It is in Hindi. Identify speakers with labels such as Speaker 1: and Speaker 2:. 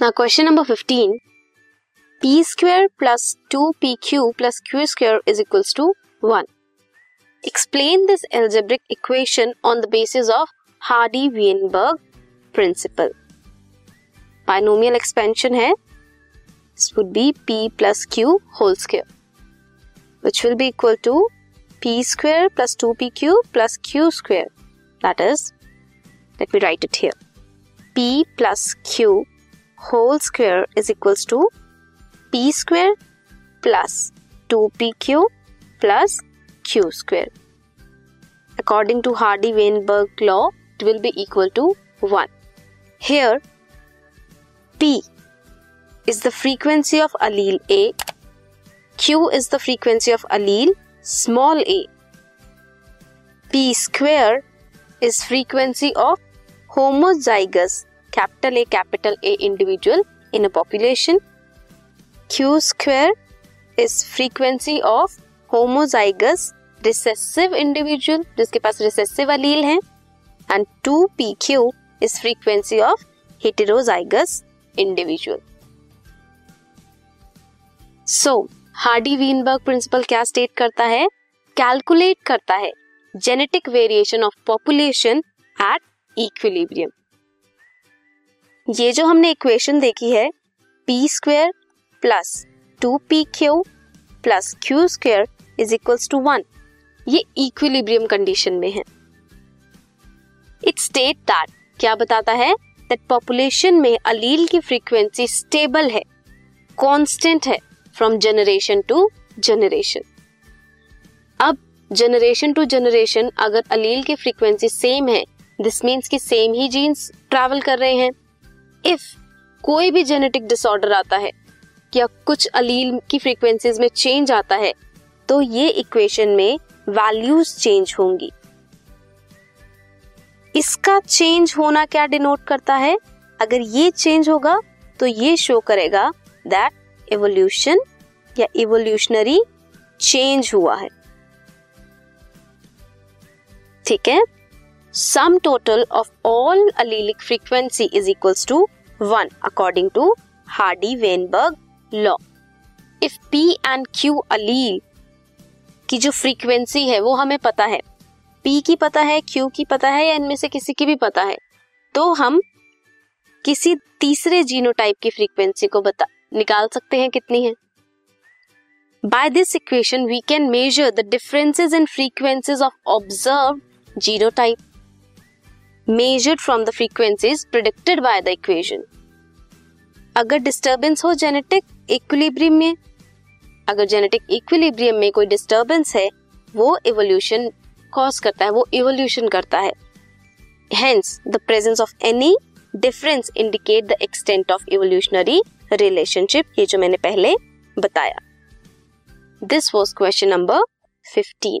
Speaker 1: Now question number 15. P square plus 2PQ plus Q square is equals to 1. Explain this algebraic equation on the basis of Hardy-Weinberg principle. Binomial expansion है. This would be P plus Q whole square, which will be equal to P square plus 2PQ plus Q square. That is, let me write it here. P plus Q whole square is equals to P square plus 2PQ plus Q square. According to Hardy-Weinberg law, it will be equal to 1. Here, P is the frequency of allele A, Q is the frequency of allele small a. P square is frequency of homozygous capital A capital A individual in a population. Q square is frequency of homozygous recessive individual जिसके पास रिसेसिव अलील है and two P Q is frequency of heterozygous individual so Hardy Weinberg principle क्या स्टेट करता है? कैलकुलेट करता है genetic variation of population at equilibrium ये जो हमने इक्वेशन देखी है P square plus two P Q plus Q square is equals to one ये इक्विलिब्रियम कंडीशन में है। इट स्टेट दैट क्या बताता है? दैट पॉपुलेशन में अलील की फ्रीक्वेंसी स्टेबल है कांस्टेंट है फ्रॉम जनरेशन टू जनरेशन अब जनरेशन टू जनरेशन अगर अलील की फ्रीक्वेंसी सेम है दिस मीन्स कि सेम ही जीन्स ट्रैवल कर रहे हैं। इफ़ कोई भी जेनेटिक डिसऑर्डर आता है, या कुछ अलील की फ्रीक्वेंसीज में चेंज आता है तो ये इक्वेशन में वैल्यूज़ चेंज होंगी। इसका चेंज होना क्या डिनोट करता है? अगर ये चेंज होगा तो ये शो करेगा दैट एवोल्यूशन या इवोल्यूशनरी चेंज हुआ है। ठीक है? Sum total of all allelic frequency is equals to one according to Hardy Weinberg law if P and Q allele की जो फ्रीक्वेंसी है वो हमें पता है। पी की पता है क्यू की पता है या इनमें से किसी की भी पता है तो हम किसी तीसरे जीनोटाइप की फ्रीक्वेंसी को बता निकाल सकते हैं कितनी है। By this equation, we can measure the differences in frequencies of observed genotype. Measured from the frequencies predicted by the equation. अगर डिस्टर्बेंस हो जेनेटिक इक्विलिब्रियम में, अगर जेनेटिक इक्विलिब्रियम में कोई डिस्टर्बेंस है, वो इवोल्यूशन कॉज करता है, वो इवोल्यूशन करता है। Hence the presence of any difference indicate the extent of evolutionary relationship ये जो मैंने पहले बताया। This was question number fifteen